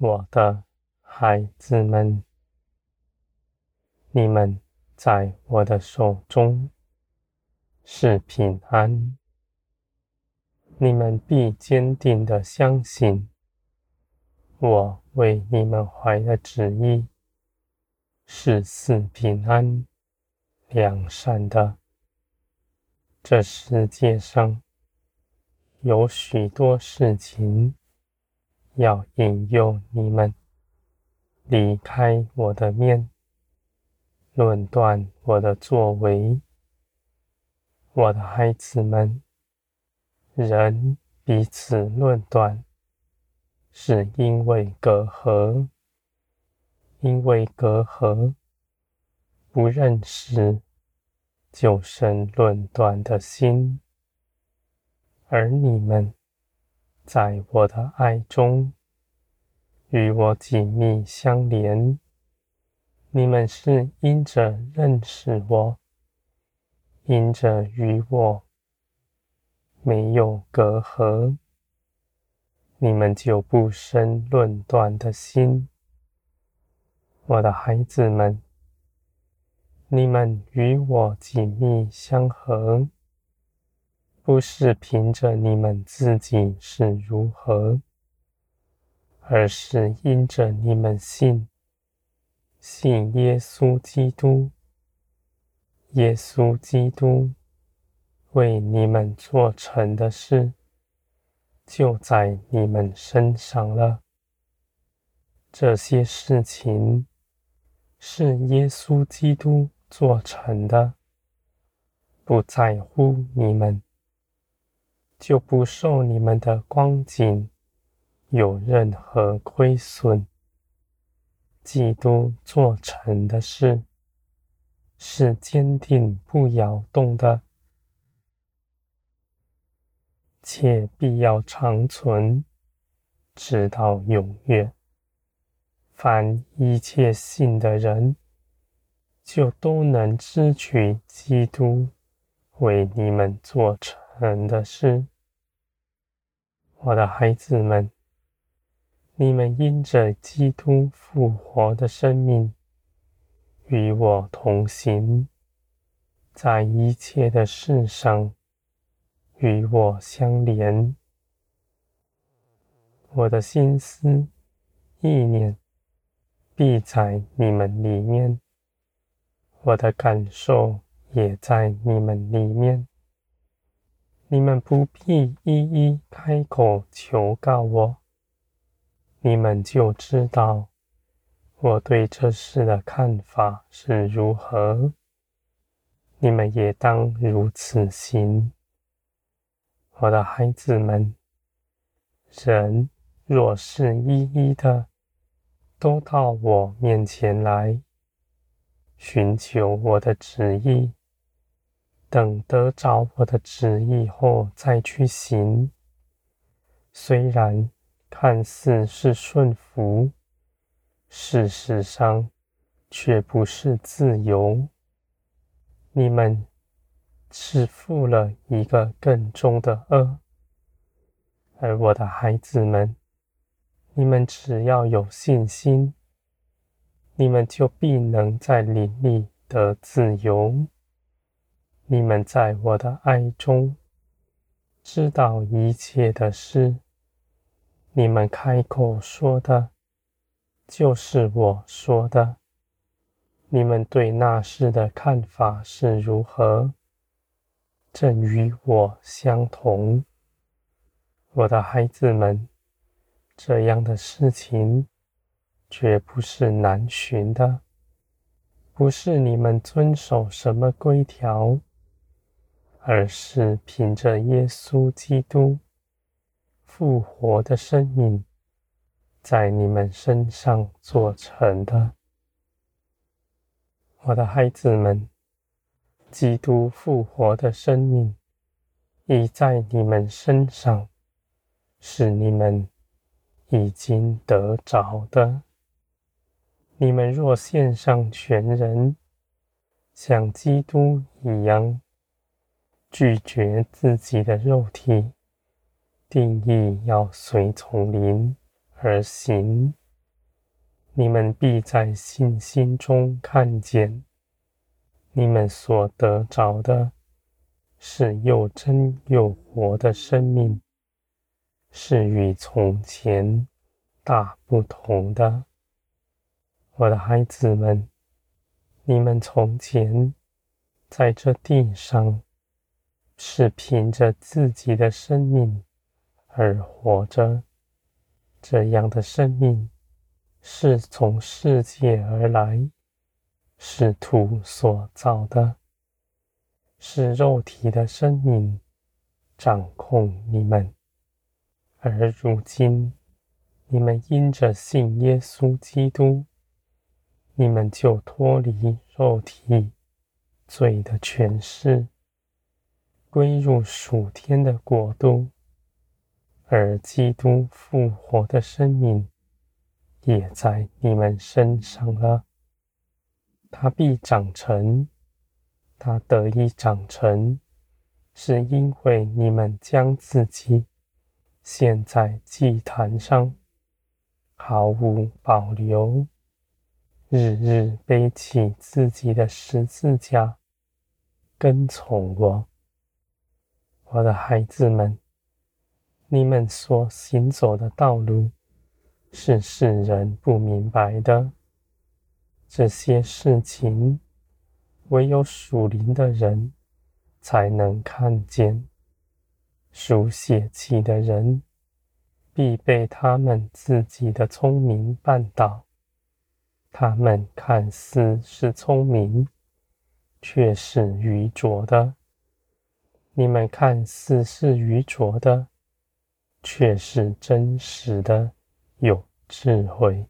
我的孩子们，你们在我的手中是平安。你们必坚定地相信，我为你们怀的旨意是赐平安、良善的。这世界上有许多事情要引诱你们离开我的面。论断我的作为，我的孩子们，人彼此论断，是因为隔阂，因为隔阂，不认识，就生论断的心。而你们在我的爱中，与我紧密相连。你们是因着认识我，因着与我没有隔阂，你们就不生论断的心。我的孩子们，你们与我紧密相合，不是凭着你们自己是如何，而是因着你们信。信耶稣基督，耶稣基督为你们做成的事，就在你们身上了。这些事情是耶稣基督做成的，不在乎你们，就不受你们的光景有任何亏损。基督做成的事是坚定不摇动的，且必要长存，直到永远。凡一切信的人，就都能支取基督为你们做成的事。我的孩子们。你们因着基督复活的生命与我同行，在一切的事上与我相连。我的心思意念必在你们里面，我的感受也在你们里面。你们不必一一开口求告我。你们就知道我对这事的看法是如何，你们也当如此行。我的孩子们，人若是一一的都到我面前来，寻求我的旨意，等得着我的旨意后再去行，虽然。看似是顺服，事实上却不是自由。你们是负了一个更重的轭，而我的孩子们，你们只要有信心，你们就必能在灵里得自由。你们在我的爱中，知道一切的事。你们开口说的，就是我说的。你们对那事的看法是如何，正与我相同。我的孩子们，这样的事情绝不是难寻的，不是你们遵守什么规条，而是凭着耶稣基督。复活的生命在你们身上做成的，我的孩子们，基督复活的生命已在你们身上，是你们已经得着的。你们若献上全人，像基督一样，拒绝自己的肉体。定义要随从灵而行，你们必在信心中看见，你们所得着的是又真又活的生命，是与从前大不同的。我的孩子们，你们从前在这地上是凭着自己的生命而活着。这样的生命是从世界而来，是土所造的，是肉体的生命掌控你们。而如今，你们因着信耶稣基督，你们就脱离肉体罪的权势，归入属天的国度。而基督复活的生命也在你们身上了。他必长成，他得以长成，是因为你们将自己献在祭坛上，毫无保留，日日背起自己的十字架，跟从我，我的孩子们。你们所行走的道路是世人不明白的，这些事情唯有属灵的人才能看见。属血气的人必被他们自己的聪明绊倒。他们看似是聪明，却是愚拙的。你们看似是愚拙的。却是真实的有智慧。